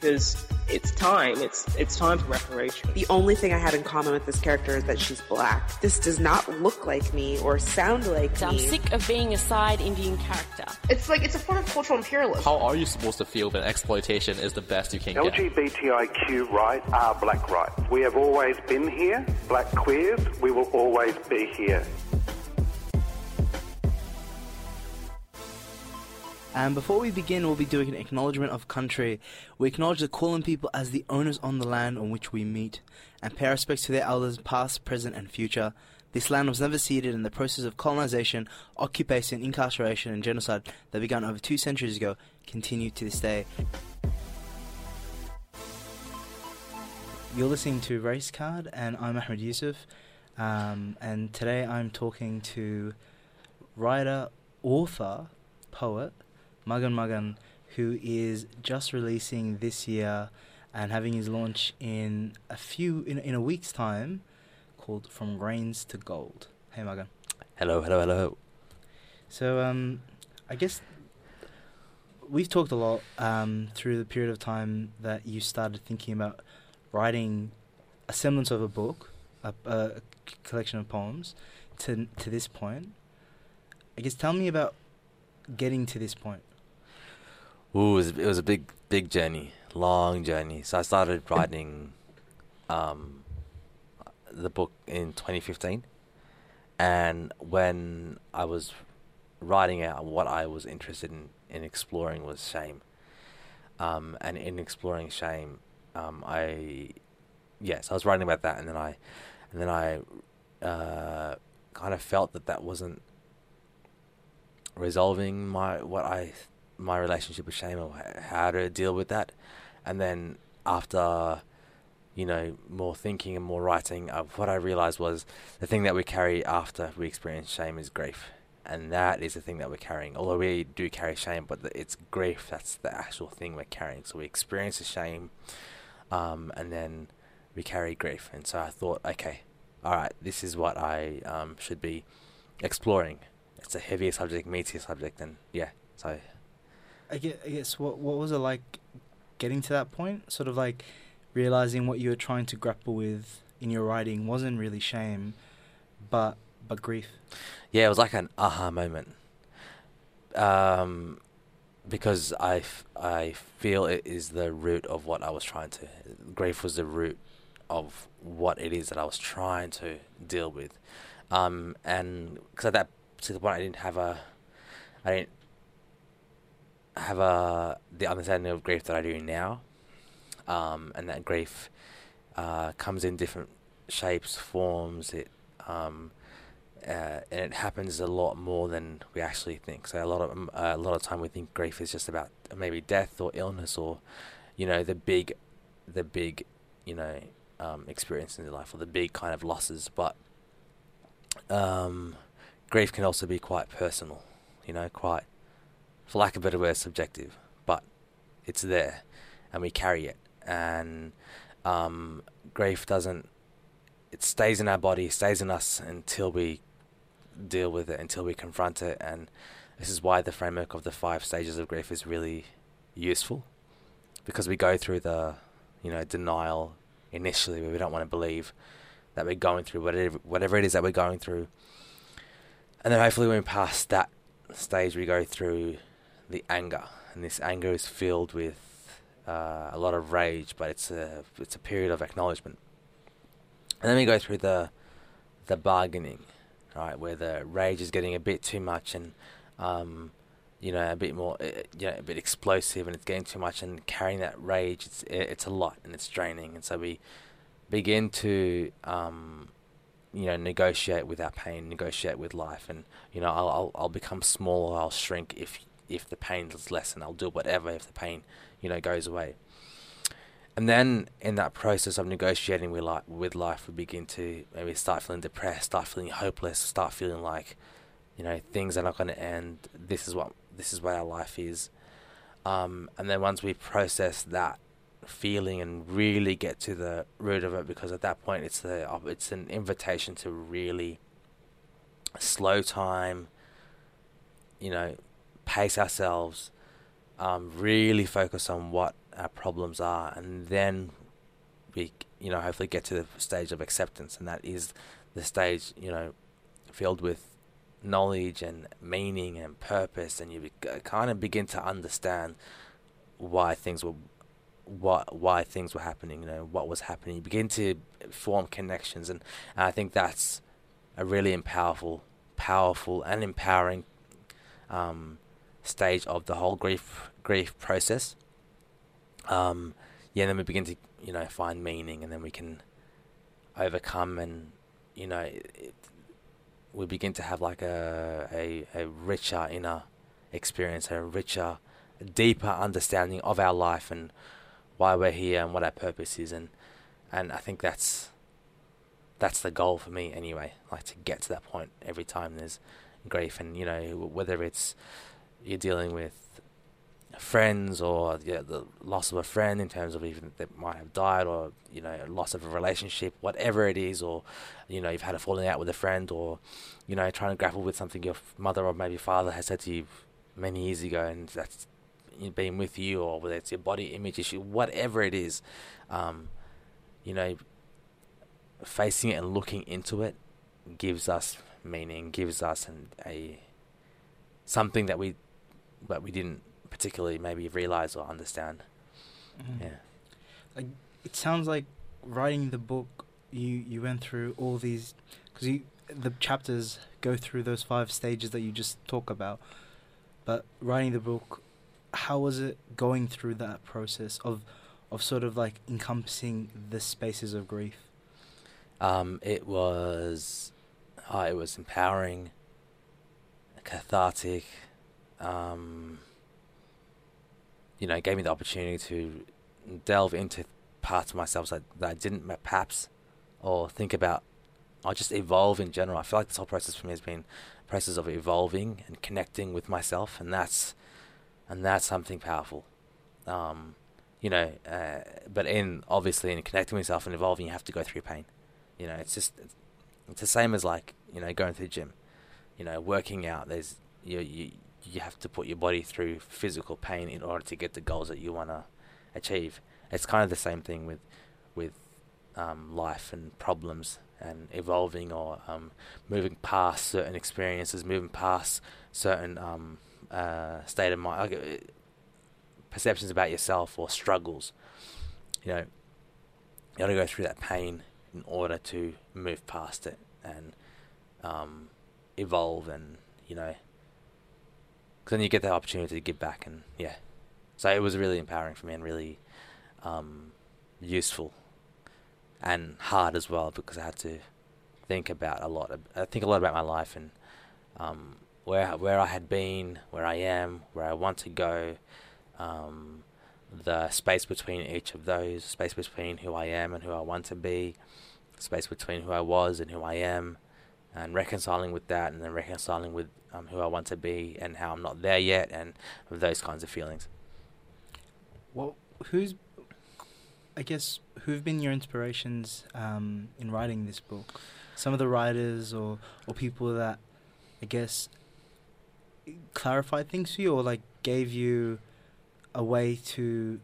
because it's time. It's it's time for reparation. The only thing I had in common with this character is that she's black. This does not look like me or sound like me. I'm sick of being a side Indian character. It's like it's a form of cultural imperialism. How are you supposed to feel that exploitation is the best you can get? LGBTIQ rights are black rights. We have always been here, black queers, we will always be here. And before we begin, we'll be doing an acknowledgement of country. We acknowledge the Kulin people as the owners on the land on which we meet, and pay respects to their elders past, present, and future. This land was never ceded, and the process of colonization, occupation, incarceration, and genocide that began over two centuries ago continue to this day. You're listening to Race Card, and I'm Ahmed Yusuf. Um, and today I'm talking to writer, author, poet, Magan Magan, who is just releasing this year and having his launch in a few in, in a week's time called From Grains to Gold. Hey Magan. Hello, hello, hello. So um I guess we've talked a lot um, through the period of time that you started thinking about writing a semblance of a book, a collection of poems, to to this point. I guess tell me about getting to this point. Ooh, it was, it was a big, big journey, long journey. So I started writing um, the book in 2015, and when I was writing out what I was interested in, in exploring was shame. Um, and in exploring shame, um, I yes, I was writing about that, and then I, and then I, uh, kind of felt that that wasn't resolving my what I my relationship with shame or how to deal with that, and then after you know more thinking and more writing, uh, what I realized was the thing that we carry after we experience shame is grief, and that is the thing that we're carrying. Although we do carry shame, but it's grief that's the actual thing we're carrying. So we experience the shame, um, and then we carry grief. And so I thought, okay, all right, this is what I um, should be exploring. It's a heavier subject, meatier subject, and yeah, so I guess, I guess what what was it like getting to that point? Sort of like realizing what you were trying to grapple with in your writing wasn't really shame, but but grief. yeah, it was like an aha moment. Um, because I, f- I feel it is the root of what I was trying to. Grief was the root of what it is that I was trying to deal with, um, and because at that particular point I didn't have a, I didn't have a the understanding of grief that I do now, um, and that grief uh, comes in different shapes, forms. It um, uh, and it happens a lot more than we actually think. So a lot of uh, a lot of time we think grief is just about maybe death or illness or, you know, the big, the big, you know, um, experiences in life or the big kind of losses. But um, grief can also be quite personal, you know, quite, for lack of a better word, subjective. But it's there, and we carry it, and um, grief doesn't. It stays in our body, stays in us until we deal with it until we confront it and this is why the framework of the five stages of grief is really useful because we go through the you know denial initially where we don't want to believe that we're going through whatever whatever it is that we're going through and then hopefully when we pass that stage we go through the anger and this anger is filled with uh, a lot of rage but it's a it's a period of acknowledgement and then we go through the the bargaining right, where the rage is getting a bit too much and, um, you know, a bit more, uh, you know, a bit explosive and it's getting too much and carrying that rage, it's it's a lot and it's draining. And so we begin to, um, you know, negotiate with our pain, negotiate with life, and you know, I'll I'll, I'll become small, I'll shrink if if the pain is lessened, I'll do whatever if the pain, you know, goes away. And then in that process of negotiating with life, with life, we begin to maybe start feeling depressed, start feeling hopeless, start feeling like, you know, things are not going to end. This is what this is what our life is. Um, and then once we process that feeling and really get to the root of it, because at that point it's the it's an invitation to really slow time, you know, pace ourselves, um, really focus on what our problems are, and then we, you know, hopefully get to the stage of acceptance, and that is the stage, you know, filled with knowledge and meaning and purpose, and you be- kind of begin to understand why things were, what why things were happening, you know, what was happening. You begin to form connections, and, and I think that's a really powerful, powerful and empowering um, stage of the whole grief grief process. Um, yeah, and then we begin to you know find meaning, and then we can overcome, and you know, it, we begin to have like a, a a richer inner experience, a richer, deeper understanding of our life and why we're here and what our purpose is, and and I think that's that's the goal for me anyway. Like to get to that point every time there's grief, and you know whether it's you're dealing with friends or yeah, the loss of a friend in terms of even that might have died or you know loss of a relationship whatever it is or you know you've had a falling out with a friend or you know trying to grapple with something your mother or maybe father has said to you many years ago and that's been with you or whether it's your body image issue whatever it is um, you know facing it and looking into it gives us meaning gives us an, a something that we that we didn't particularly maybe realize or understand. Mm. Yeah. Like it sounds like writing the book, you you went through all these because you the chapters go through those five stages that you just talk about. But writing the book, how was it going through that process of of sort of like encompassing the spaces of grief? Um, it was, uh, it was empowering, cathartic, um, you know, gave me the opportunity to delve into parts of myself that, that I didn't perhaps or think about I just evolve in general. I feel like this whole process for me has been a process of evolving and connecting with myself, and that's and that's something powerful. Um, you know, uh, but in obviously in connecting with myself and evolving, you have to go through pain. You know, it's just it's the same as like you know going to the gym. You know, working out. There's you you you have to put your body through physical pain in order to get the goals that you want to achieve. It's kind of the same thing with with um, life and problems and evolving or um, moving past certain experiences, moving past certain um, uh, state of mind, uh, perceptions about yourself or struggles. You know, you got to go through that pain in order to move past it and um, evolve and you know because then you get that opportunity to give back, and yeah, so it was really empowering for me and really um, useful and hard as well because I had to think about a lot. I think a lot about my life and um, where where I had been, where I am, where I want to go, um, the space between each of those, space between who I am and who I want to be, space between who I was and who I am, and reconciling with that, and then reconciling with um, who I want to be and how I'm not there yet, and those kinds of feelings. Well, who's, I guess, who've been your inspirations um, in writing this book? Some of the writers or or people that, I guess, clarified things for you, or like gave you a way to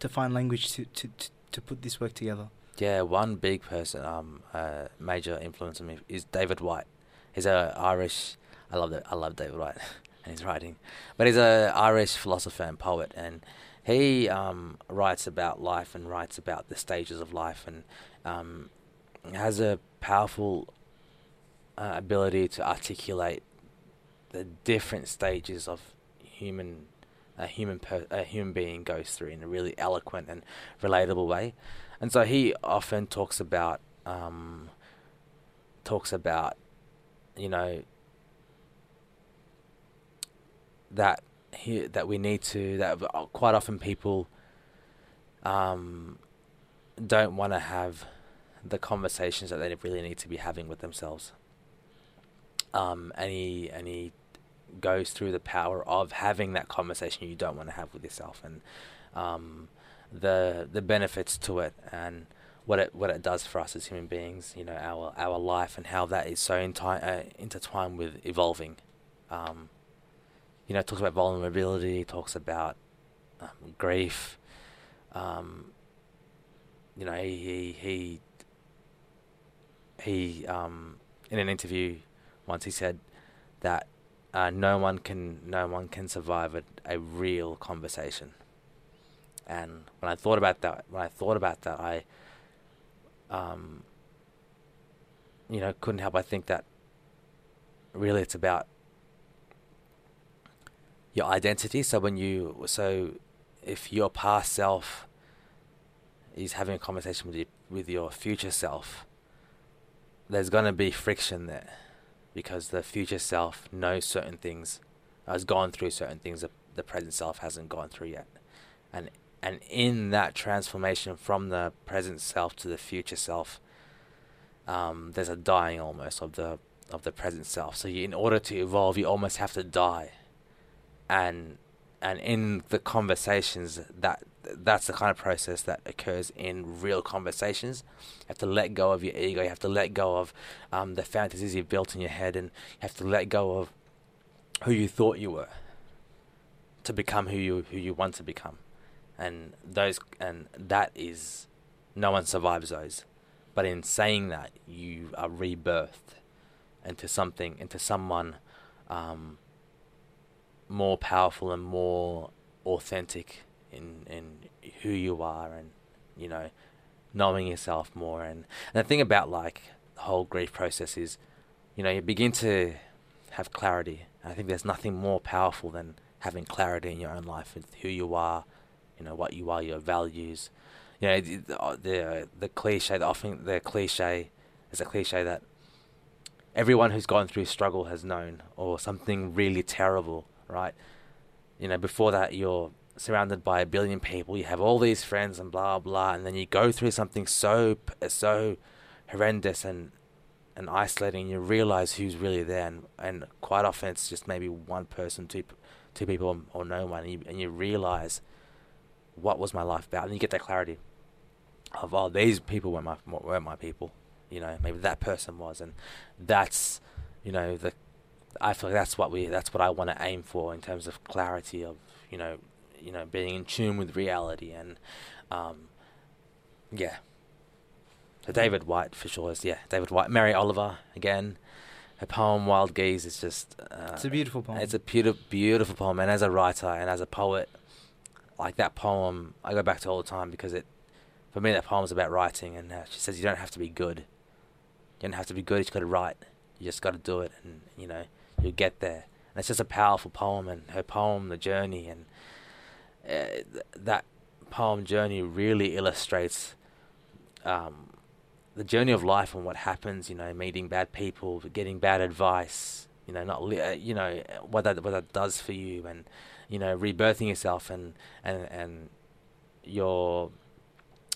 to find language to to to, to put this work together. Yeah, one big person, um, uh, major influence on me is David Whyte. He's a Irish I love that. I love David Whyte and his writing, but he's a Irish philosopher and poet, and he um, writes about life and writes about the stages of life, and um, has a powerful uh, ability to articulate the different stages of human a human per, a human being goes through in a really eloquent and relatable way, and so he often talks about um, talks about you know that he, that we need to that quite often people um, don't want to have the conversations that they really need to be having with themselves. Um, and he and he goes through the power of having that conversation you don't want to have with yourself and um, the the benefits to it and what it what it does for us as human beings. You know our our life and how that is so enti- uh, intertwined with evolving. Um, you know, talks about vulnerability, talks about um, grief. Um, you know, he he he, he um, in an interview once he said that uh, no one can no one can survive a, a real conversation. And when I thought about that, when I thought about that, I, um, you know, couldn't help but think that really it's about your identity. So when you, so if your past self is having a conversation with you, with your future self, there's going to be friction there because the future self knows certain things, has gone through certain things that the present self hasn't gone through yet. And and in that transformation from the present self to the future self, um, there's a dying almost of the of the present self. So you, in order to evolve, you almost have to die. And and in the conversations that that's the kind of process that occurs in real conversations. You have to let go of your ego. You have to let go of um, the fantasies you've built in your head, and you have to let go of who you thought you were to become who you who you want to become. And those and that is no one survives those. But in saying that, you are rebirthed into something, into someone um, more powerful and more authentic in in who you are and you know knowing yourself more and, and the thing about like the whole grief process is you know you begin to have clarity and i think there's nothing more powerful than having clarity in your own life with who you are you know what you are your values. You know the the, uh, uh, the cliche the often the cliche is a cliche that everyone who's gone through struggle has known or something really terrible right? You know before that you're surrounded by a billion people, you have all these friends and blah blah, and then you go through something so so horrendous and and isolating, you realize who's really there, and, and quite often it's just maybe one person, two two people, or, or no one, and you, and you realize what was my life about, and you get that clarity of oh these people weren't my weren't my people, you know maybe that person was, and that's you know the I feel like that's what we that's what I want to aim for in terms of clarity of you know you know being in tune with reality and um, yeah. So David Whyte for sure is yeah David Whyte Mary Oliver again. Her poem Wild Geese is just. Uh, it's a beautiful poem. It's a beautiful beautiful poem, and as a writer and as a poet, like that poem, I go back to all the time because it, for me, that poem is about writing, and uh, she says you don't have to be good. You don't have to be good. You just got to write. You just got to do it, and you know you'll get there. And it's just a powerful poem, and her poem, the journey, and uh, th- that poem journey really illustrates um, the journey of life and what happens. You know, meeting bad people, getting bad advice. You know, not li- uh, you know what that what that does for you, and you know, rebirthing yourself and and and your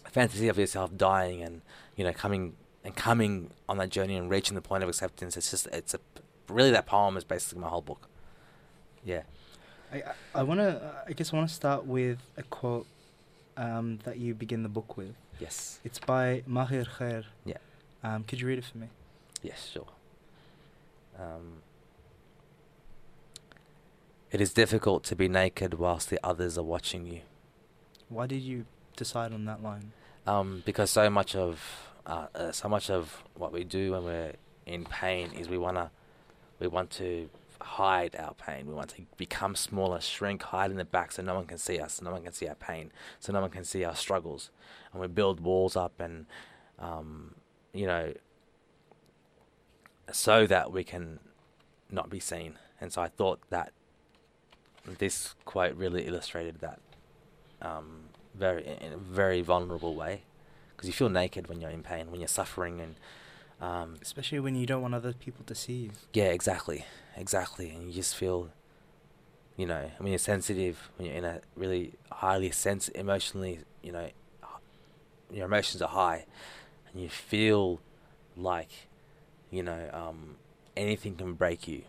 fantasy of yourself dying, and you know, coming and coming on that journey and reaching the point of acceptance. It's just it's a really that poem is basically my whole book. Yeah. I I want to I guess I want to start with a quote um, that you begin the book with. Yes. It's by Mahir Khair. Yeah. Um, could you read it for me? Yes, sure. Um, it is difficult to be naked whilst the others are watching you. Why did you decide on that line? Um, because so much of uh, uh, so much of what we do when we're in pain is we wanna we want to hide our pain. We want to become smaller, shrink, hide in the back so no one can see us, so no one can see our pain, so no one can see our struggles. And we build walls up and, um, you know, so that we can not be seen. And so I thought that this quote really illustrated that um, very in a very vulnerable way because you feel naked when you're in pain, when you're suffering, and um, especially when you don't want other people to see you. Yeah, exactly, exactly, and you just feel You know, when you're sensitive, when you're in a really highly sense, emotionally, you know, your emotions are high, and you feel like, you know, um, anything can break you.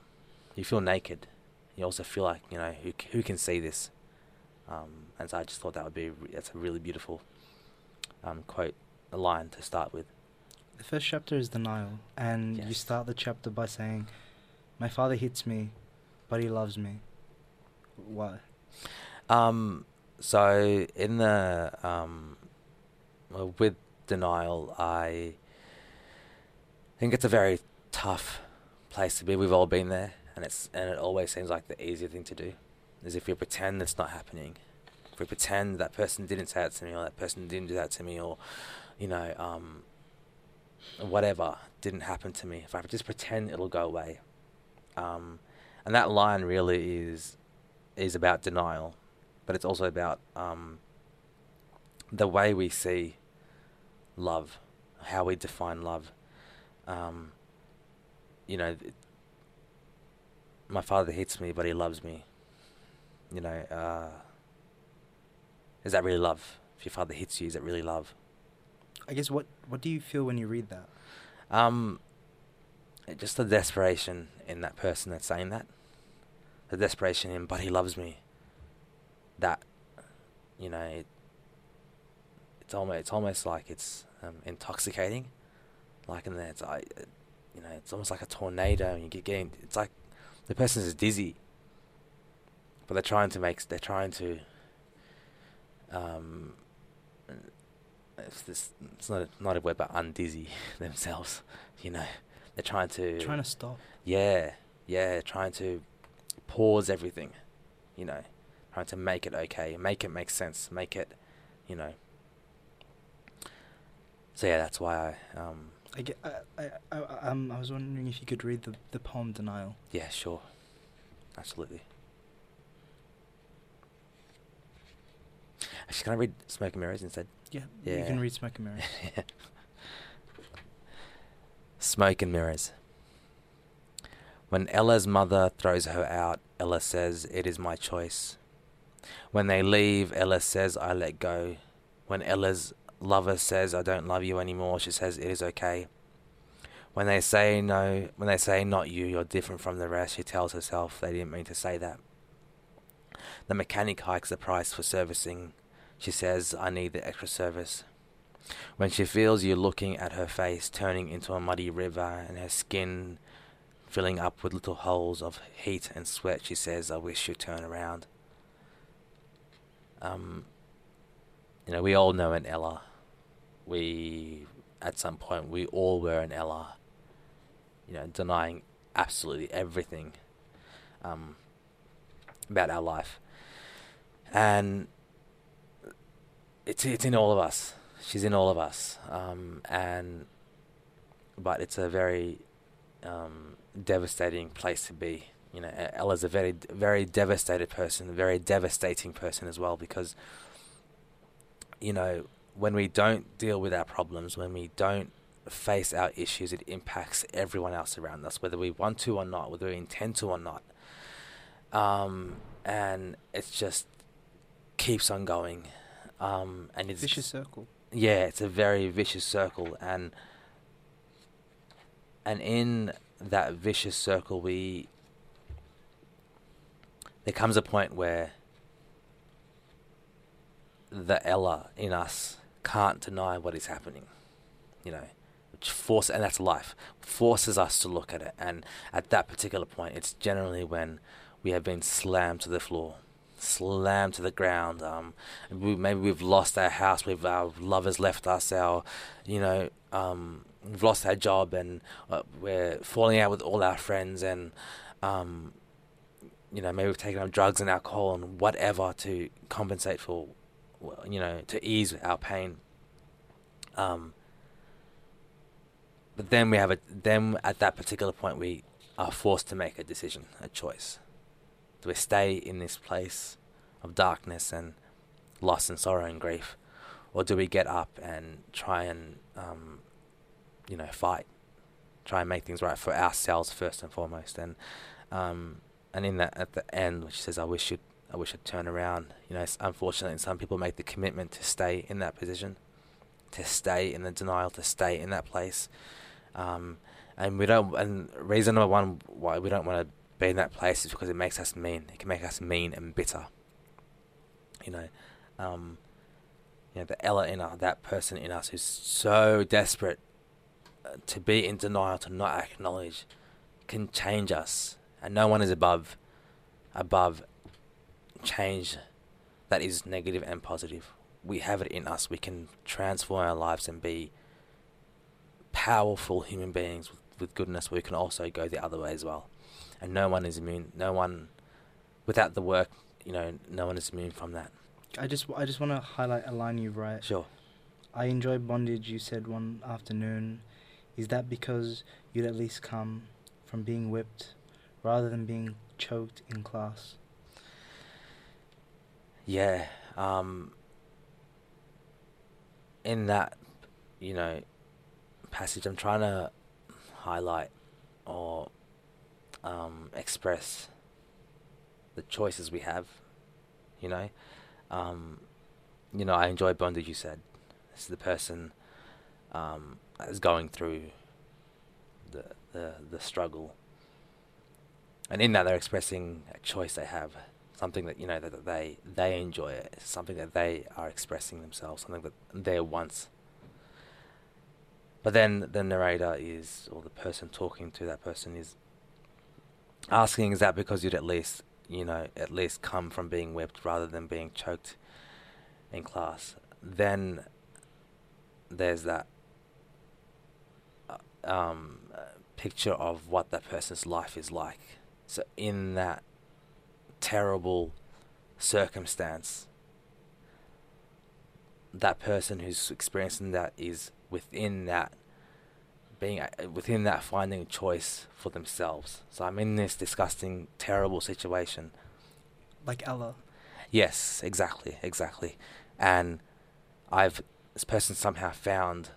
You feel naked. You also feel like, you know, who who can see this? Um, and so I just thought that would be that's a really beautiful um, quote, a line to start with. The first chapter is denial, and you start the chapter by saying, "My father hits me, but he loves me." Why? Um, so in the um, well, with denial, I think it's a very tough place to be. We've all been there, and it's and it always seems like the easier thing to do, is if we pretend it's not happening. If we pretend that person didn't say that to me, or that person didn't do that to me, or you know, um, whatever didn't happen to me. If I just pretend it'll go away, um, and that line really is is about denial, but it's also about um, the way we see love, how we define love. Um, you know, my father hates me, but he loves me. You know, uh, is that really love? If your father hits you, is that really love? I guess what what do you feel when you read that? Um, just the desperation in that person that's saying that. The desperation in, but he loves me. That, you know, it, it's almost it's almost like it's um, intoxicating. Like in there, it's I, uh, you know, it's almost like a tornado, and you get getting. It's like the person is dizzy. But they're trying to make. They're trying to. Um, it's this. It's not a, not a word, but undizzy themselves. You know, they're trying to. Trying to stop. Yeah, yeah, trying to pause everything, you know, trying to make it okay, make it make sense, make it, you know. So yeah, that's why I, um, I get. I, I, I, um, I was wondering if you could read the the poem "Denial." yeah, sure, absolutely. Actually, can I read Smoke and Mirrors instead? Yeah, yeah. you can read "Smoke and Mirrors." Smoke and mirrors. When Ella's mother throws her out, Ella says, It is my choice. When they leave, Ella says, I let go. When Ella's lover says, I don't love you anymore, she says, It is okay. When they say no, when they say not you, you're different from the rest, she tells herself they didn't mean to say that. The mechanic hikes the price for servicing. She says, I need the extra service. When she feels you looking at her face turning into a muddy river and her skin filling up with little holes of heat and sweat, she says, I wish you'd turn around. Um, you know, we all know an Ella. We, at some point, we all were an Ella. You know, denying absolutely everything um, about our life. And it's it's in all of us. She's in all of us, um, and but it's a very um, devastating place to be. You know, Ella's a very very devastated person, a very devastating person as well because you know when we don't deal with our problems, when we don't face our issues, it impacts everyone else around us, whether we want to or not, whether we intend to or not. Um, and it just keeps on going. Um, and it's a Vicious circle. yeah, it's a very vicious circle, and and in that vicious circle, we there comes a point where the Ella in us can't deny what is happening, you know, which force and that's life forces us to look at it, and at that particular point, it's generally when we have been slammed to the floor slammed to the ground. Um, we, maybe we've lost our house. We've our lovers left us. Our, you know, um, we've lost our job, and uh, we're falling out with all our friends, and um, you know, maybe we've taken up drugs and alcohol and whatever to compensate for, you know, to ease our pain. Um, but then we have a then at that particular point we are forced to make a decision, a choice. Do we stay in this place of darkness and loss and sorrow and grief, or do we get up and try and, um, you know, fight, try and make things right for ourselves first and foremost, and um, and in that at the end, which says, "I wish you'd, I wish I'd turn around." You know, unfortunately, some people make the commitment to stay in that position, to stay in the denial, to stay in that place, um, and we don't. And reason number one why we don't want to be in that place is because it makes us mean. It can make us mean and bitter. You know, um, you know the Ella in us, that person in us who's so desperate uh, to be in denial, to not acknowledge, can change us, and no one is above, above, change, that is negative and positive. We have it in us. We can transform our lives and be powerful human beings with, with goodness. We can also go the other way as well and no one is immune. No one, without the work, you know, no one is immune from that. I just I just want to highlight a line you write. Sure. I enjoy bondage. You said one afternoon. Is that because you'd at least come from being whipped, rather than being choked in class? Yeah. Um, in that, you know, passage, I'm trying to highlight or um, express the choices we have. You know, um, you know, I enjoy bondage. You said this is the person um, is going through the the the struggle, and in that they're expressing a choice they have, something that you know that, that they they enjoy it, something that they are expressing themselves, something that they're once. But then the narrator is, or the person talking to that person is asking is that because you'd at least you know at least come from being whipped rather than being choked in class? Then there's that uh, um, picture of what that person's life is like. So in that terrible circumstance that person who's experiencing that is within that being within that finding choice for themselves. So I'm in this disgusting, terrible situation. Like Ella. Yes, exactly, exactly. And I've this person somehow found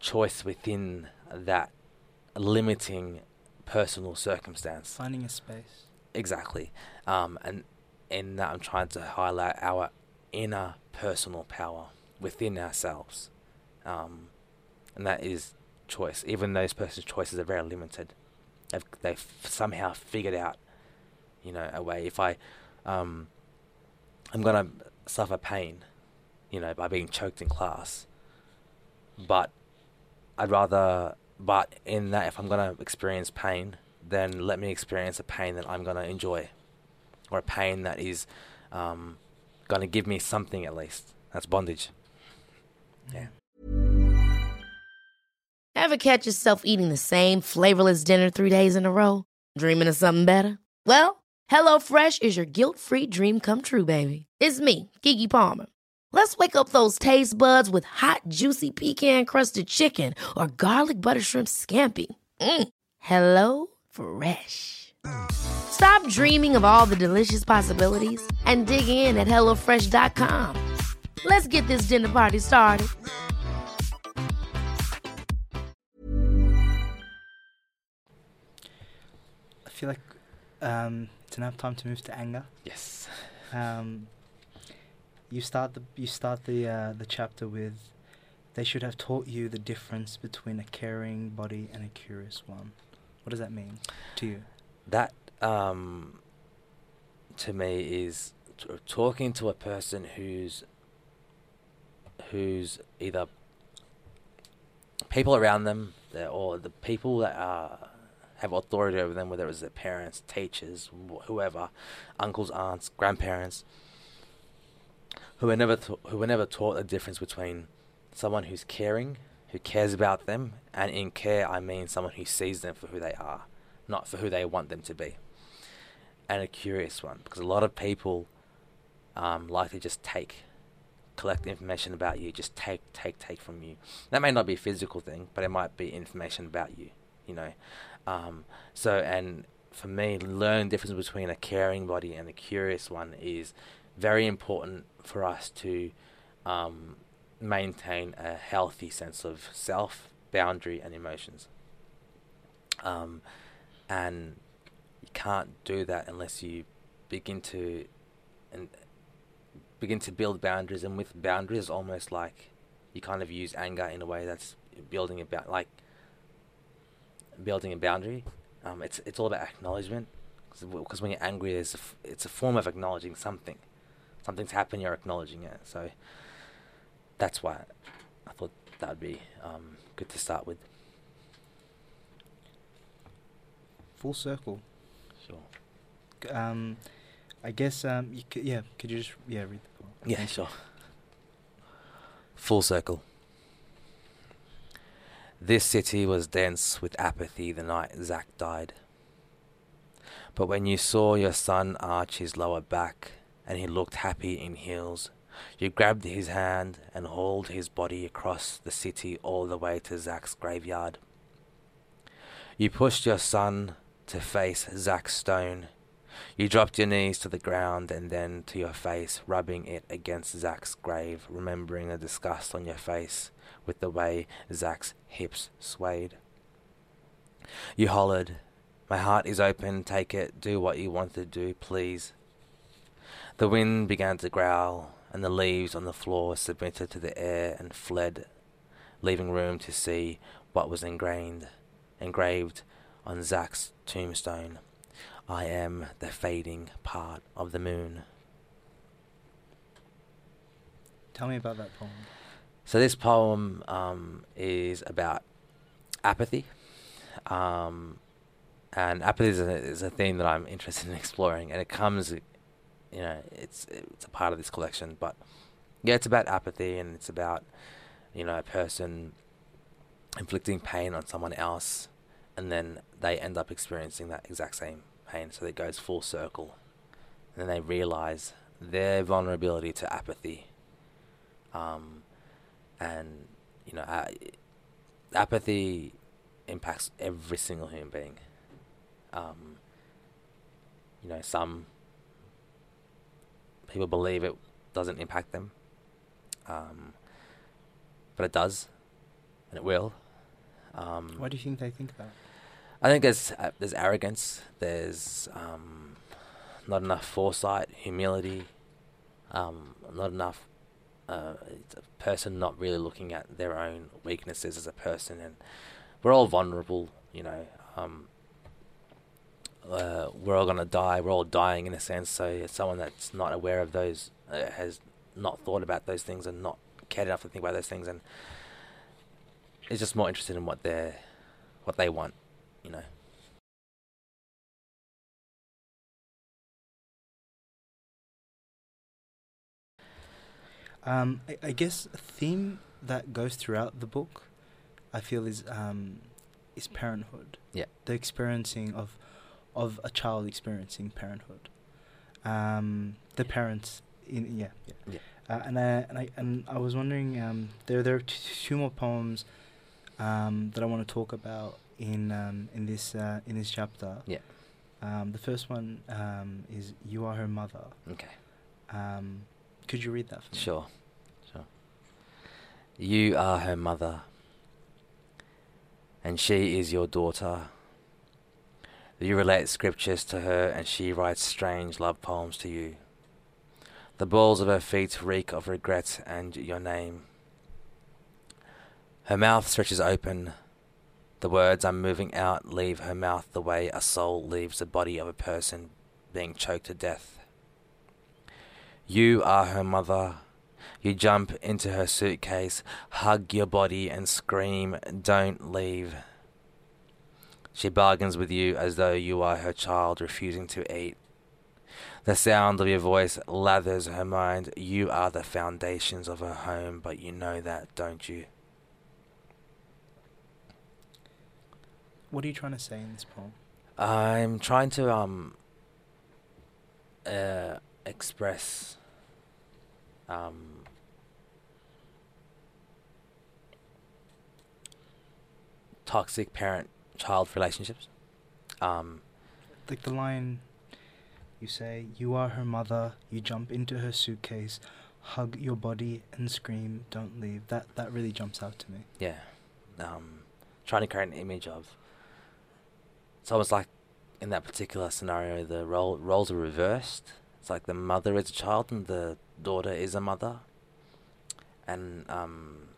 choice within that limiting personal circumstance. Finding a space. Exactly. Um, and in that I'm trying to highlight our inner personal power within ourselves. Um, and that is choice. Even those person's choices are very limited. They've they've somehow figured out, you know, a way. If I, um, I'm gonna suffer pain, you know, by being choked in class. But I'd rather, but in that, if I'm gonna experience pain, then let me experience a pain that I'm gonna enjoy, or a pain that is, um, gonna give me something at least. That's bondage. Yeah. Ever catch yourself eating the same flavorless dinner three days in a row? Dreaming of something better? Well, HelloFresh is your guilt free dream come true, baby. It's me, Keke Palmer. Let's wake up those taste buds with hot, juicy pecan crusted chicken or garlic butter shrimp scampi. Mm. Hello Fresh. Stop dreaming of all the delicious possibilities and dig in at HelloFresh.com. Let's get this dinner party started. I feel like um, it's enough time to move to anger. Yes. Um, you start the you start the uh, the chapter with they should have taught you the difference between a caring body and a curious one. What does that mean to you? That um, to me is t- talking to a person who's who's either people around them or the people that are have authority over them, whether it's their parents, teachers, wh- whoever, uncles, aunts, grandparents, who were never ta- who were never taught the difference between someone who's caring, who cares about them, and in care I mean someone who sees them for who they are, not for who they want them to be, and a curious one because a lot of people um, like to just take collect information about you, just take, take, take from you. That may not be a physical thing, but it might be information about you, you know. Um, so, and for me, learn the difference between a caring body and a curious one is very important for us to um, maintain a healthy sense of self, boundary, and emotions. Um, and you can't do that unless you begin to and begin to build boundaries. And with boundaries, almost like you kind of use anger in a way that's building a ba- like building a boundary. Um, it's it's all about acknowledgement because when you're angry, it's a, f- it's a form of acknowledging something. Something's happened, you're acknowledging it. So that's why I thought that would be um, good to start with. Full circle. Sure. Um, I guess um, you could, yeah. Could you just yeah read the poem? Yeah, sure. Full circle. This city was dense with apathy the night Zack died. But when you saw your son arch his lower back and he looked happy in heels, you grabbed his hand and hauled his body across the city all the way to Zack's graveyard. You pushed your son to face Zack Stone. You dropped your knees to the ground and then to your face, rubbing it against Zack's grave, remembering the disgust on your face with the way Zack's hips swayed. You hollered, My heart is open, take it, do what you want to do, please. The wind began to growl, and the leaves on the floor submitted to the air and fled, leaving room to see what was ingrained, engraved on Zack's tombstone. I am the fading part of the moon. Tell me about that poem. So this poem um, is about apathy, um, and apathy is a, is a theme that I'm interested in exploring, and it comes, you know, it's it's a part of this collection. But yeah, it's about apathy, and it's about you know a person inflicting pain on someone else, and then they end up experiencing that exact same pain. So it goes full circle, and then they realize their vulnerability to apathy. Um, and you know, uh, apathy impacts every single human being. Um, you know, some people believe it doesn't impact them, um, but it does, and it will. Um, Why do you think they think that? I think there's uh, there's arrogance. There's um, not enough foresight, humility, um, not enough. Uh, it's a person not really looking at their own weaknesses as a person, and we're all vulnerable. You know, um, uh, we're all gonna die. We're all dying in a sense. So someone that's not aware of those uh, has not thought about those things and not cared enough to think about those things, and is just more interested in what they what they want. You know. Um, I, I guess a theme that goes throughout the book, I feel is um, is parenthood. Yeah. The experiencing of of a child experiencing parenthood. Um, the parents in yeah yeah. Yeah. Uh, and I and I and I was wondering um, there there are t- two more poems um, that I want to talk about in um, in this uh, in this chapter. Yeah. Um, the first one um, is "You Are Her Mother." Okay. Um, could you read that for me? Sure. Sure. You are her mother, and she is your daughter. You relate scriptures to her, and she writes strange love poems to you. The balls of her feet reek of regret and your name. Her mouth stretches open. The words are moving out leave her mouth the way a soul leaves the body of a person being choked to death. You are her mother. You jump into her suitcase, hug your body, and scream, Don't leave. She bargains with you as though you are her child refusing to eat. The sound of your voice lathers her mind. You are the foundations of her home, but you know that, don't you? What are you trying to say in this poem? I'm trying to um uh express um toxic parent child relationships. Um Like the line you say, You are her mother, you jump into her suitcase, hug your body and scream, Don't leave. That that really jumps out to me. yeah. Um trying to create an image of it's almost like in that particular scenario, the role roles are reversed. It's like the mother is a child and the daughter is a mother, and um,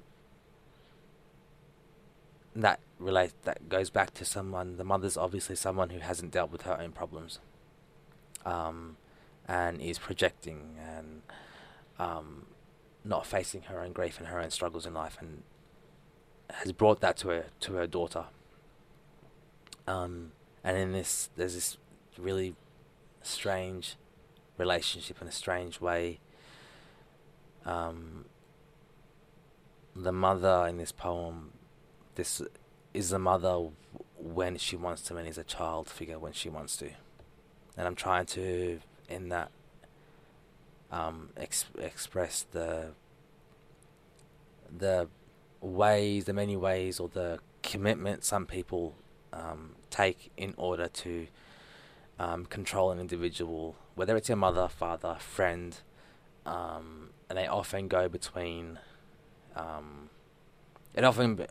that relates that goes back to someone. The mother's obviously someone who hasn't dealt with her own problems, um, and is projecting and um, not facing her own grief and her own struggles in life, and has brought that to her to her daughter. Um, and in this, there's this really strange relationship in a strange way. Um, the mother in this poem, this is the mother when she wants to, and is a child figure when she wants to. And I'm trying to, in that, um, ex- express the the ways, the many ways, or the commitment some people um, take in order to um, control an individual, whether it's your mother, father, friend, um, and they often go between. Um, it often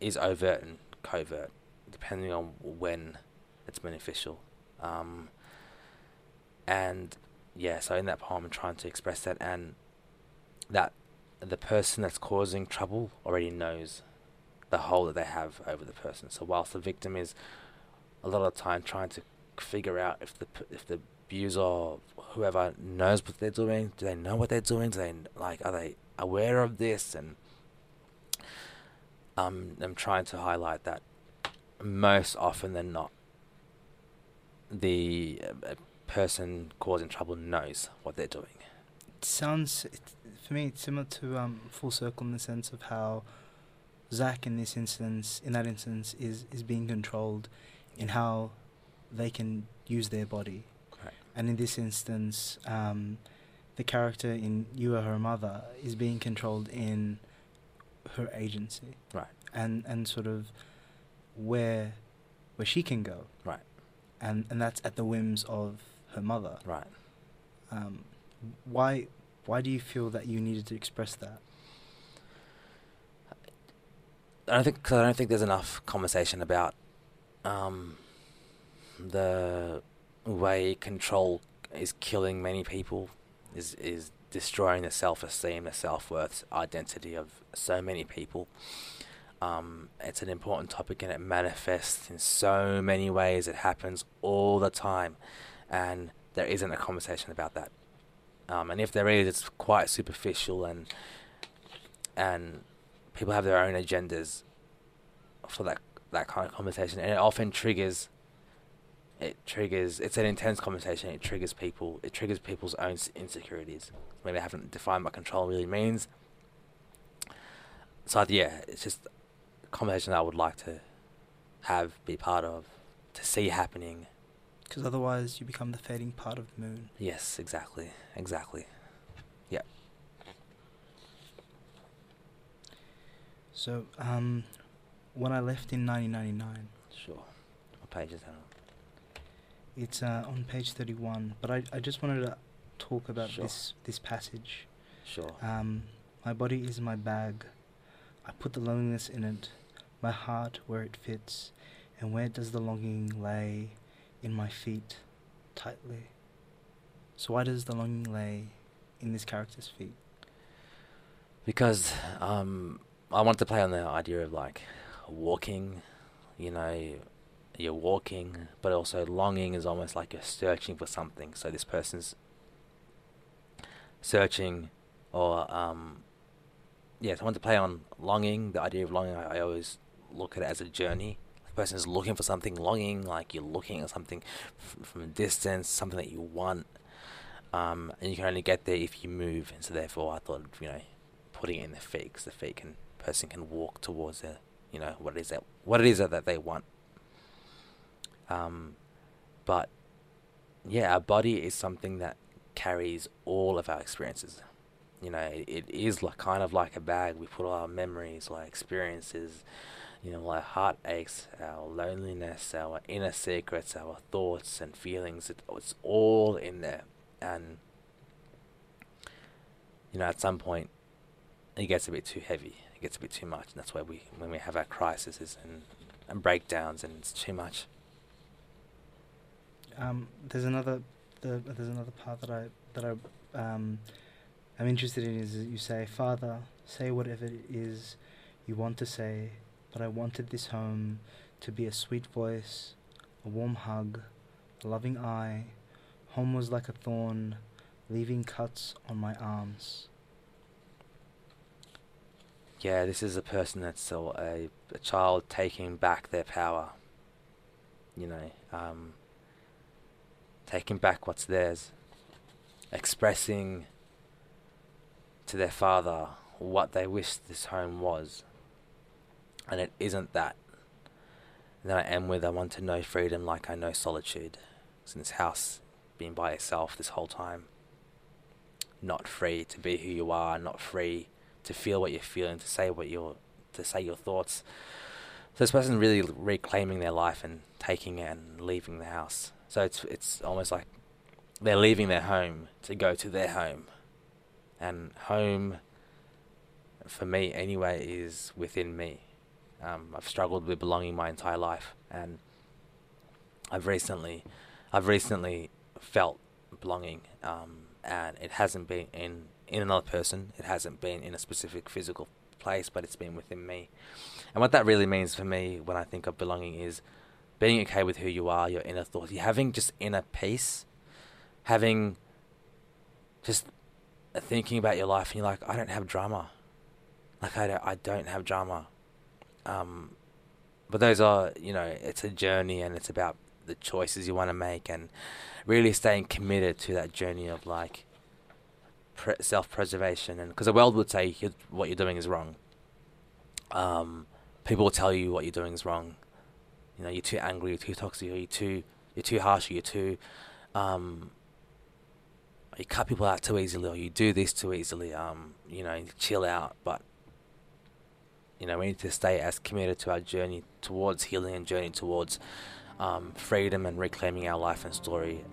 is overt and covert, depending on when it's beneficial. Um, and yeah, so in that poem, I'm trying to express that, and that the person that's causing trouble already knows the hold that they have over the person. So whilst the victim is a lot of time trying to figure out if the if the abuser or whoever knows what they're doing, do they know what they're doing? Do they like are they aware of this? And um, I'm trying to highlight that most often than not, the uh, person causing trouble knows what they're doing. It sounds it, for me it's similar to um, Full Circle in the sense of how Zach in this instance, in that instance, is is being controlled in how they can use their body. And in this instance, um, the character in You Are Her Mother is being controlled in her agency. Right. And and sort of where where she can go. Right. And and that's at the whims of her mother. Right. Um, why why do you feel that you needed to express that? I don't think cause I don't think there's enough conversation about um, the way control is killing many people, is is destroying the self esteem, the self worth, identity of so many people. Um, it's an important topic and it manifests in so many ways. It happens all the time, and there isn't a conversation about that. Um, and if there is, it's quite superficial and and people have their own agendas for that that kind of conversation, and it often triggers. It triggers. It's an intense conversation. It triggers people. It triggers people's own insecurities. Maybe I haven't defined what control really means. So yeah, it's just a conversation I would like to have, be part of, to see happening. Because otherwise, you become the fading part of the moon. Yes, exactly, exactly. Yeah. So, um, when I left in 1999, Sure. What page is that on? it's uh, on page 31. But I, I just wanted to talk about Sure. this this passage. Sure. Um, my body is my bag. I put the loneliness in it, my heart where it fits, and where does the longing lay? In my feet, tightly. So why does the longing lay in this character's feet? because um, I wanted to play on the idea of like walking, you know, you're walking, but also longing is almost like you're searching for something. So this person's searching, or um, yes, I want to play on longing. The idea of longing, I, I always look at it as a journey. The person is looking for something, longing, like you're looking at something f- from a distance, something that you want. Um, and you can only get there if you move, and so therefore I thought, you know, putting it in the feet, because the feet can person can walk towards their, you know, what it is that what it is that, that they want. Um, but yeah, our body is something that carries all of our experiences. You know, it, it is like kind of like a bag. We put all our memories, our experiences, you know, our heartaches, our loneliness, our inner secrets, our thoughts and feelings. It, it's all in there, and you know, at some point, it gets a bit too heavy. It gets a bit too much, and that's why we, when we have our crises and and breakdowns, and it's too much. Um, there's another the, there's another part that I that I um, I'm interested in is that you say, Father, say whatever it is you want to say, but I wanted this home to be a sweet voice, a warm hug, a loving eye. Home was like a thorn, leaving cuts on my arms. Yeah, this is a person that's a, a child taking back their power. You know, um, taking back what's theirs, expressing to their father what they wish this home was, and it isn't that. Then I end with I want to know freedom like I know solitude. It's in this house, being by yourself this whole time. Not free to be who you are, not free to feel what you're feeling, to say what you're, to say your thoughts. So this person's really reclaiming their life and taking it and leaving the house. So it's it's almost like they're leaving their home to go to their home, and home, for me anyway, is within me. Um, I've struggled with belonging my entire life, and I've recently, I've recently felt belonging, um, and it hasn't been in in another person. It hasn't been in a specific physical place, but it's been within me. And what that really means for me when I think of belonging is being okay with who you are, your inner thoughts, you having just inner peace, having just thinking about your life, and you're like, I don't have drama. Like I don't, I don't have drama. Um, but those are, you know, it's a journey, and it's about the choices you want to make, and really staying committed to that journey of like pre- self-preservation, and because the world would say you're, what you're doing is wrong. Um, people will tell you what you're doing is wrong you know, you're too angry, you're too toxic, you're too, you're too harsh, you're too, um, you cut people out too easily, or you do this too easily. Um, you know, chill out. But you know, we need to stay as committed to our journey towards healing and journey towards um, freedom and reclaiming our life and story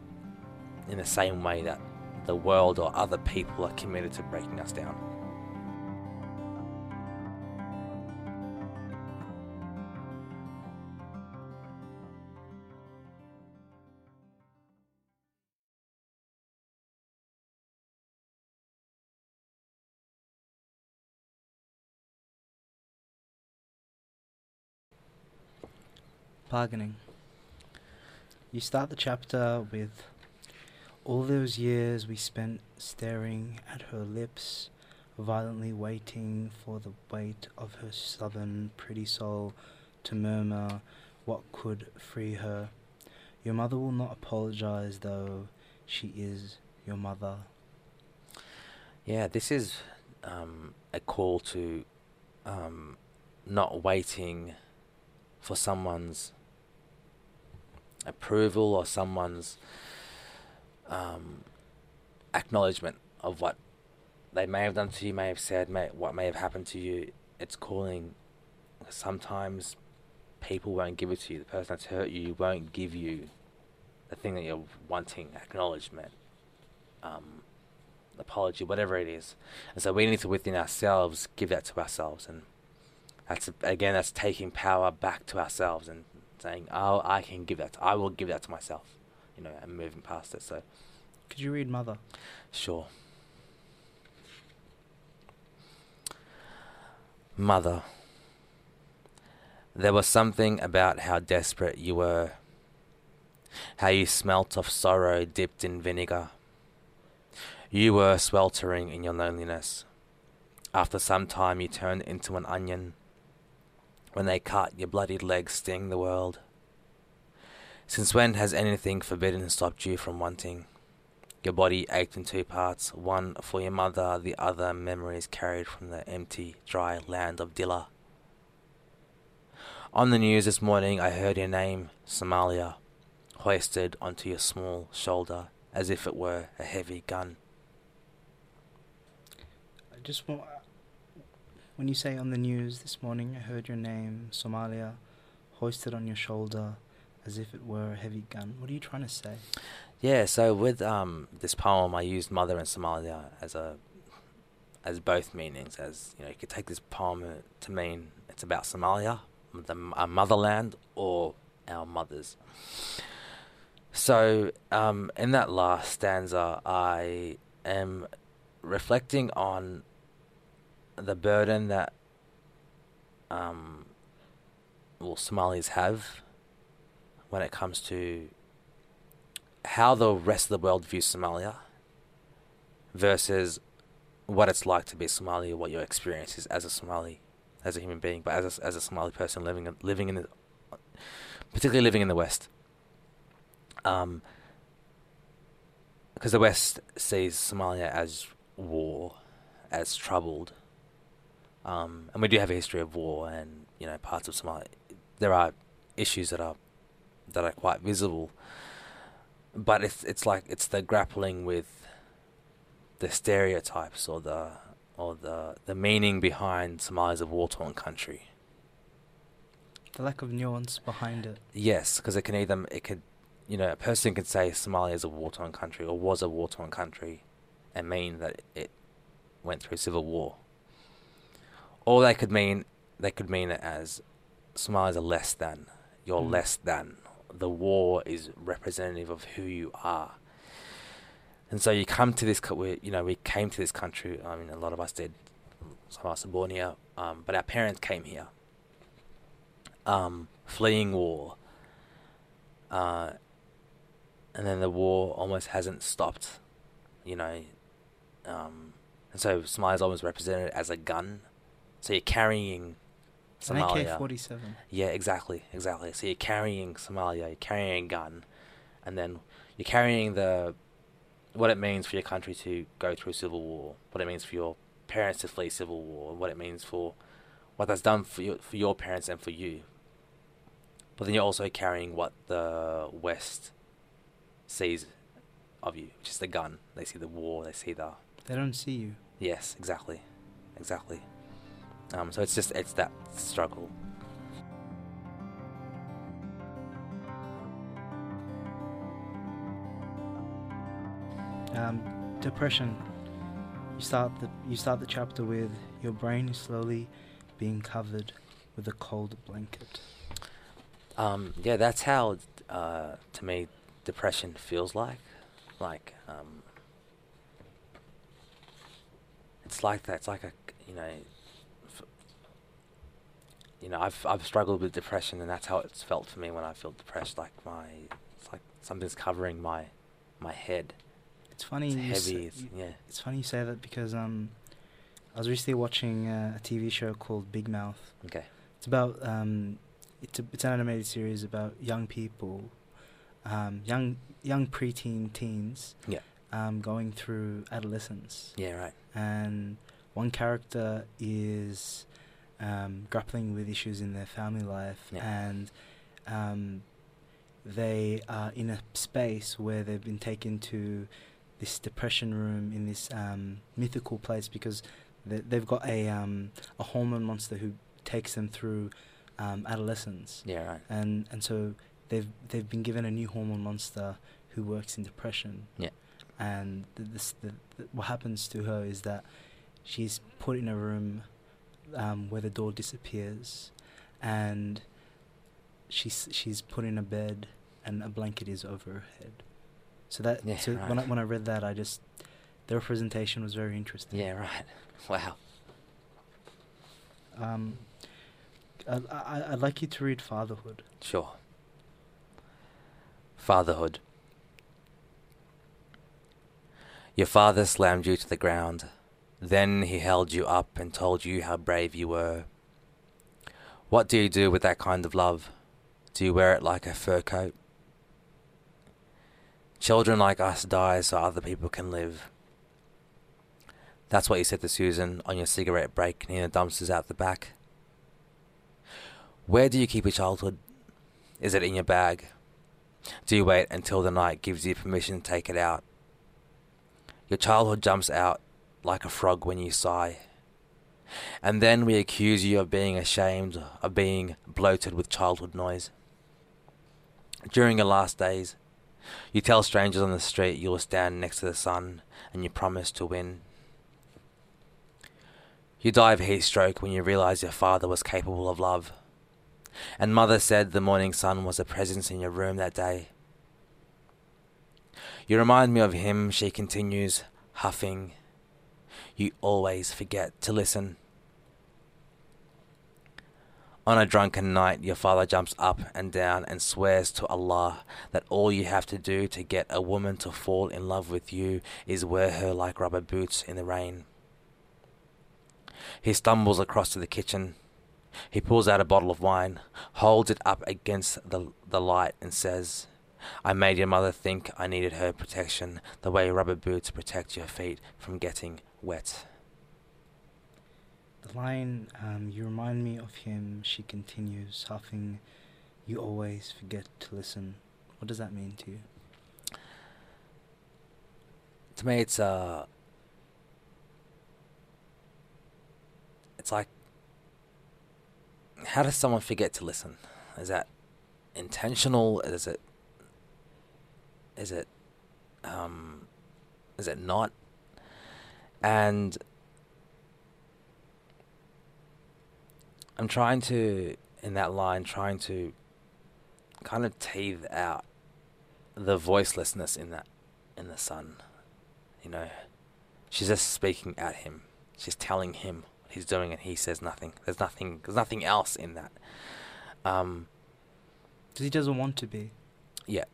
in the same way that the world or other people are committed to breaking us down. Bargaining. You start the chapter with all those years we spent staring at her lips, violently waiting for the weight of her stubborn, pretty soul to murmur what could free her. Your mother will not apologize, though she is your mother. Yeah, this is um, a call to um, not waiting for someone's approval or someone's um, acknowledgement of what they may have done to you, may have said, may, what may have happened to you. It's calling. Sometimes people won't give it to you. The person that's hurt you won't give you the thing that you're wanting acknowledgement, um, apology, whatever it is. And so we need to, within ourselves, give that to ourselves. And that's, again, that's taking power back to ourselves and saying, "Oh, I can give that. To, I will give that to myself," you know, and moving past it. So, could you read Mother? Sure. Mother, there was something about how desperate you were, how you smelt of sorrow dipped in vinegar. You were sweltering in your loneliness. After some time, you turned into an onion when they cut your bloodied legs sting the world? Since when has anything forbidden stopped you from wanting? Your body ached in two parts, one for your mother, the other memories carried from the empty, dry land of Dilla. On the news this morning, I heard your name, Somalia, hoisted onto your small shoulder as if it were a heavy gun. I just want, when you say on the news this morning, I heard your name, Somalia, hoisted on your shoulder as if it were a heavy gun. What are you trying to say? Yeah, so with um, this poem, I used mother and Somalia as a as both meanings. As you know, you could take this poem to mean it's about Somalia, the our motherland, or our mothers. So, um, in that last stanza, I am reflecting on the burden that um, well, Somalis have when it comes to how the rest of the world views Somalia versus what it's like to be Somali, what your experience is as a Somali, as a human being, but as a, as a Somali person living in, living in the, particularly living in the West. Um, because the West sees Somalia as war, as troubled, um, and we do have a history of war, and you know parts of Somalia. There are issues that are that are quite visible, but it's it's like it's the grappling with the stereotypes or the or the the meaning behind Somalia as a war torn country. The lack of nuance behind it. Yes, because it can either it could, you know, a person could say Somalia is a war torn country or was a war torn country, and mean that it went through civil war. Or they could mean they could mean it as Somalia are less than. You're Mm. less than. The war is representative of who you are. And so you come to this, we, you know, we came to this country. I mean, a lot of us did. Some of us are born here, um, but our parents came here, um, fleeing war. Uh, and then the war almost hasn't stopped, you know. Um, and so Somalia is almost represented as a gun. So you're carrying an Somalia. AK 47. Yeah, exactly, exactly. So you're carrying Somalia, you're carrying a gun, and then you're carrying the what it means for your country to go through civil war, what it means for your parents to flee civil war, what it means for what that's done for your, for your parents and for you. But then you're also carrying what the West sees of you, which is the gun. They see the war, they see the They don't see you. yes, exactly, exactly. Um, so it's just it's that struggle. Um, depression. You start the you start the chapter with your brain is slowly being covered with a cold blanket. Um, yeah, that's how uh, to me depression feels like. Like um, it's like that. It's like a you know, you know, I've I've struggled with depression, and that's how it's felt for me when I feel depressed. Like my, it's like something's covering my my head. It's funny. It's you heavy. say- It's, yeah. It's funny you say that because um, I was recently watching uh, a TV show called Big Mouth. Okay. It's about um, it's a, it's an animated series about young people, um, young young preteen teens. Yeah. Um, going through adolescence, Yeah. Right. and one character is um, grappling with issues in their family life, Yeah. and um, they are in a space where they've been taken to this depression room in this um, mythical place because they, they've got a um, a hormone monster who takes them through um, adolescence, Yeah. Right. and and so they've they've been given a new hormone monster who works in depression. Yeah. And this, what happens to her is that she's put in a room um, where the door disappears, and she's she's put in a bed, and a blanket is over her head. So that Yeah, so when I, when I read that, I just the representation was very interesting. Yeah. Right. Wow. Um, I, I, I'd like you to read Fatherhood. Sure. Fatherhood. Your father slammed you to the ground. Then he held you up and told you how brave you were. What do you do with that kind of love? Do you wear it like a fur coat? Children like us die so other people can live. That's what you said to Susan on your cigarette break near the dumpsters out the back. Where do you keep your childhood? Is it in your bag? Do you wait until the night gives you permission to take it out? Your childhood jumps out like a frog when you sigh. And then we accuse you of being ashamed of being bloated with childhood noise. During your last days, you tell strangers on the street you will stand next to the sun and you promise to win. You die of heat stroke when you realize your father was capable of love. And mother said the morning sun was a presence in your room that day. You remind me of him, she continues, huffing. You always forget to listen. On a drunken night, your father jumps up and down and swears to Allah that all you have to do to get a woman to fall in love with you is wear her like rubber boots in the rain. He stumbles across to the kitchen. He pulls out a bottle of wine, holds it up against the, the light, and says, I made your mother think I needed her protection the way rubber boots protect your feet from getting wet. The line, um, you remind me of him, she continues, huffing, you always forget to listen. What does that mean to you? To me, it's uh, it's like, how does someone forget to listen? Is that intentional? Is it, is it, um, is it not? And I'm trying to, in that line, trying to kind of tease out the voicelessness in that, in the son. You know, she's just speaking at him. She's telling him what he's doing, and he says nothing. There's nothing. There's nothing else in that. Um, Because he doesn't want to be. yeah,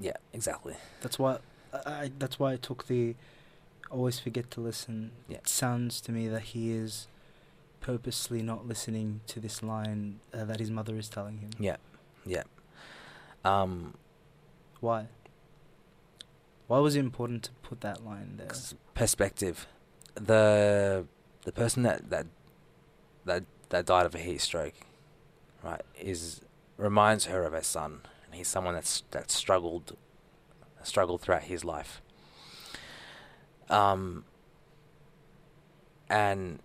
yeah, exactly. That's why I, I that's why I took the always forget to listen. Yeah. It sounds to me that he is purposely not listening to this line uh, that his mother is telling him. Yeah, yeah. Um, Why? Why was it important to put that line there? perspective. The the person that that that that died of a heat stroke, right, is reminds her of her son, and he's someone that's that struggled struggled throughout his life. Um, and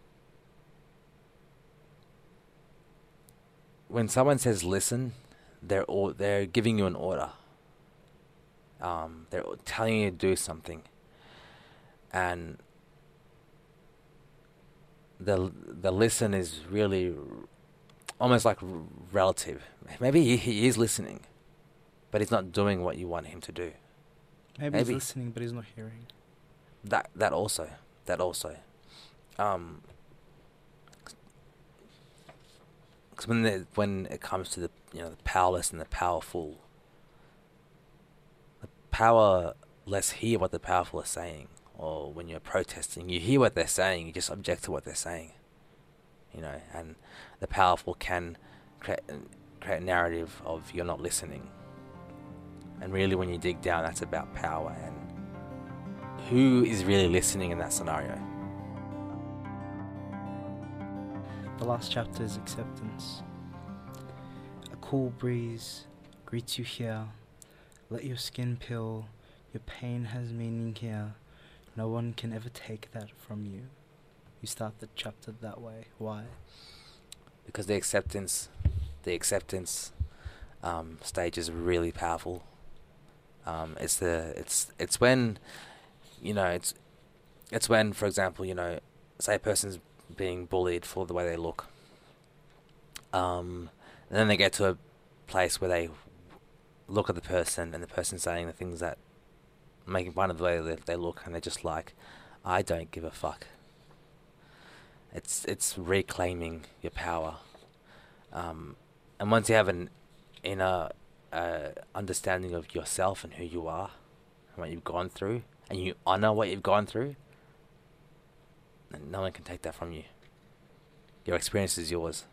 when someone says listen, they're all, they're giving you an order. Um, they're telling you to do something, and the the listen is really almost like relative. Maybe he, he is listening, but he's not doing what you want him to do. Maybe, he's listening, but he's not hearing. That that also, that also. um because when the, when it comes to the you know the powerless and the powerful, the powerless hear what the powerful are saying, or when you're protesting, you hear what they're saying, you just object to what they're saying. You know, and the powerful can create create a narrative of you're not listening. And really, when you dig down, that's about power and who is really listening in that scenario. The last chapter is acceptance. A cool breeze greets you here. Let your skin peel. Your pain has meaning here. No one can ever take that from you. You start the chapter that way. Why? because the acceptance, the acceptance um, stage is really powerful. Um, it's the it's it's when, you know, it's it's when, for example, you know, say a person's being bullied for the way they look. Um, and then they get to a place where they look at the person and the person saying the things that making fun of the way that they look, and they're just like, I don't give a fuck. It's it's reclaiming your power, um, and once you have an inner uh, understanding of yourself and who you are, and what you've gone through, and you honor what you've gone through, then no one can take that from you. Your experience is yours.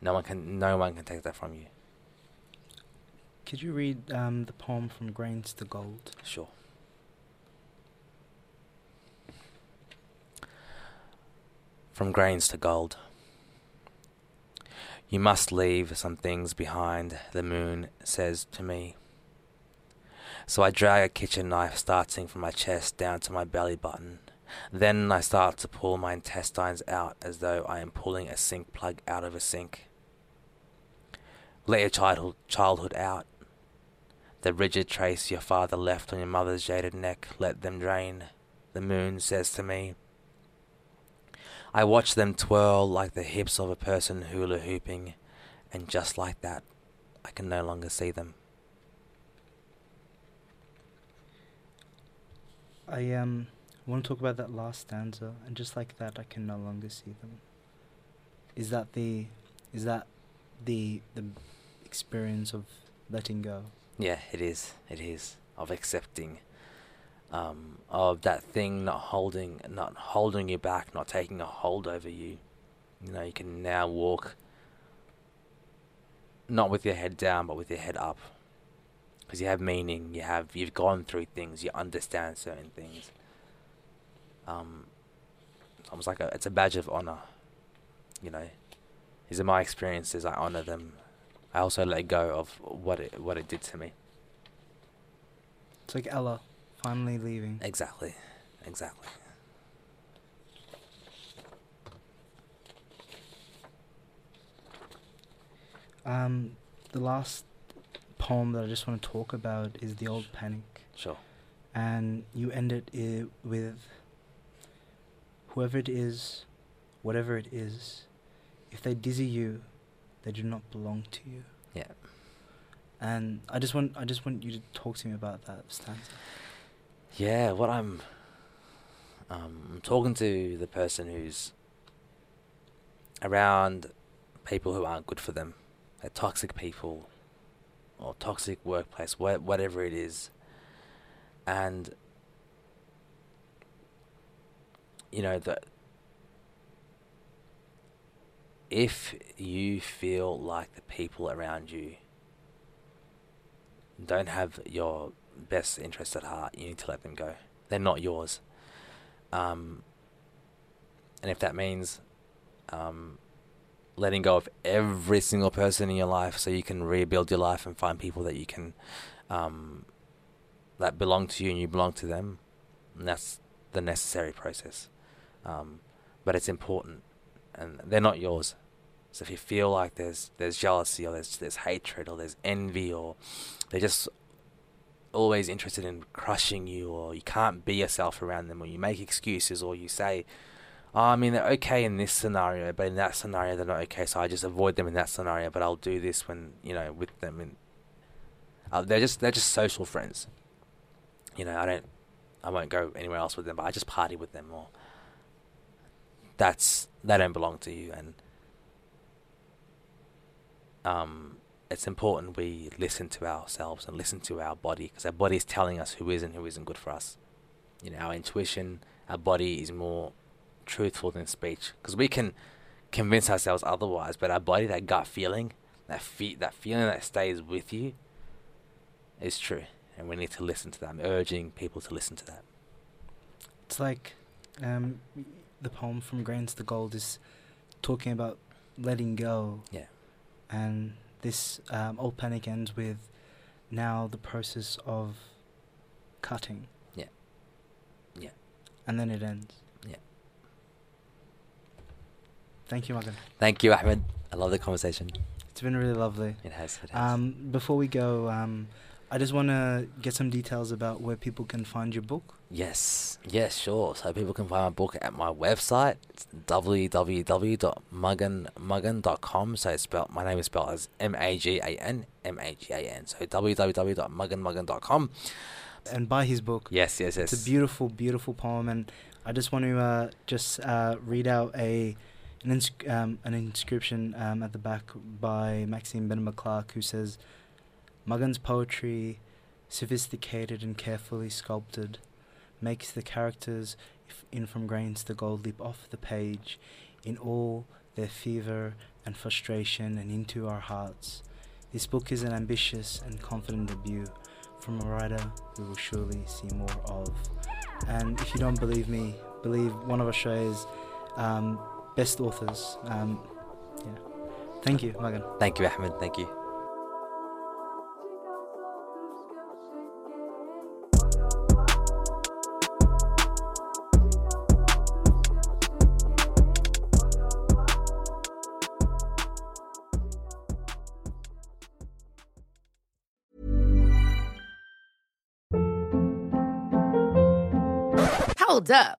No one can no one can take that from you. Could you read um, the poem from Grains to Gold? Sure. From grains to gold. You must leave some things behind, the moon says to me. So I drag a kitchen knife starting from my chest down to my belly button. Then I start to pull my intestines out as though I am pulling a sink plug out of a sink. Let your childhood, childhood out. The rigid trace your father left on your mother's jaded neck, let them drain, the moon says to me. I watch them twirl like the hips of a person hula hooping, and just like that, I can no longer see them. I um want to talk about that last stanza, and just like that, I can no longer see them. Is that the, is that the the experience of letting go? Yeah, it is. It is of accepting, um, of that thing not holding, not holding you back, not taking a hold over you. You know, you can now walk. Not with your head down, but with your head up, because you have meaning. You have you've gone through things. You understand certain things. Um, it's almost like a it's a badge of honor. You know, these are my experiences. I honor them. I also let go of what it what it did to me. It's like Ella finally leaving. Exactly, exactly. Um, the last poem that I just want to talk about is the Old Panic, Sure. and you end it i- with whoever it is, whatever it is, if they dizzy you, they do not belong to you. Yeah. And I just want I just want you to talk to me about that stanza. Yeah. What I'm, um, I'm talking to the person who's around people who aren't good for them, they're toxic people, or toxic workplace, wha- whatever it is, and you know that if you feel like the people around you don't have your best interest at heart, you need to let them go. They're not yours. Um, and if that means um, letting go of every single person in your life so you can rebuild your life and find people that you can um, that belong to you and you belong to them, and that's the necessary process. Um, but it's important, and they're not yours. So if you feel like there's there's jealousy or there's there's hatred or there's envy or they're just always interested in crushing you or you can't be yourself around them or you make excuses or you say oh, I mean they're okay in this scenario but in that scenario they're not okay so I just avoid them in that scenario but I'll do this when you know with them and uh, they're just they're just social friends you know I don't I won't go anywhere else with them but I just party with them more. that's they don't belong to you and um it's important we listen to ourselves and listen to our body because our body is telling us who is and who isn't good for us. You know, our intuition, our body is more truthful than speech because we can convince ourselves otherwise, but our body, that gut feeling, that fe- that feeling that stays with you, is true, and we need to listen to that. I'm urging people to listen to that. It's like um, the poem from Grains to Gold is talking about letting go. Yeah. And this um, old panic ends with now the process of cutting. Yeah. Yeah. And then it ends. Yeah. Thank you, Magan. Thank you, Ahmed. I love the conversation. It's been really lovely. It has. It has. Um, before we go, um, I just want to get some details about where people can find your book. Yes, yes, sure. So people can find my book at my website. It's www.maganmagan.com. So it's spelled, my name is spelled as M A G A N M A G A N. So www.maganmagan.com. And buy his book. Yes, yes, yes. It's a beautiful, beautiful poem, and I just want to uh, just uh, read out a an, ins- um, an inscription um, at the back by Maxine Beneba Clarke, who says, "Magan's poetry, sophisticated and carefully sculpted, makes the characters in from grains to gold leap off the page, in all their fever and frustration, and into our hearts. This book is an ambitious and confident debut." From a writer we will surely see more of. And if you don't believe me, believe one of Australia's um, best authors. Um, yeah. Thank you, Magan. Thank you, Ahmed. Thank you. Hold up.